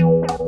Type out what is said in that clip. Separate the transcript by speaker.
Speaker 1: you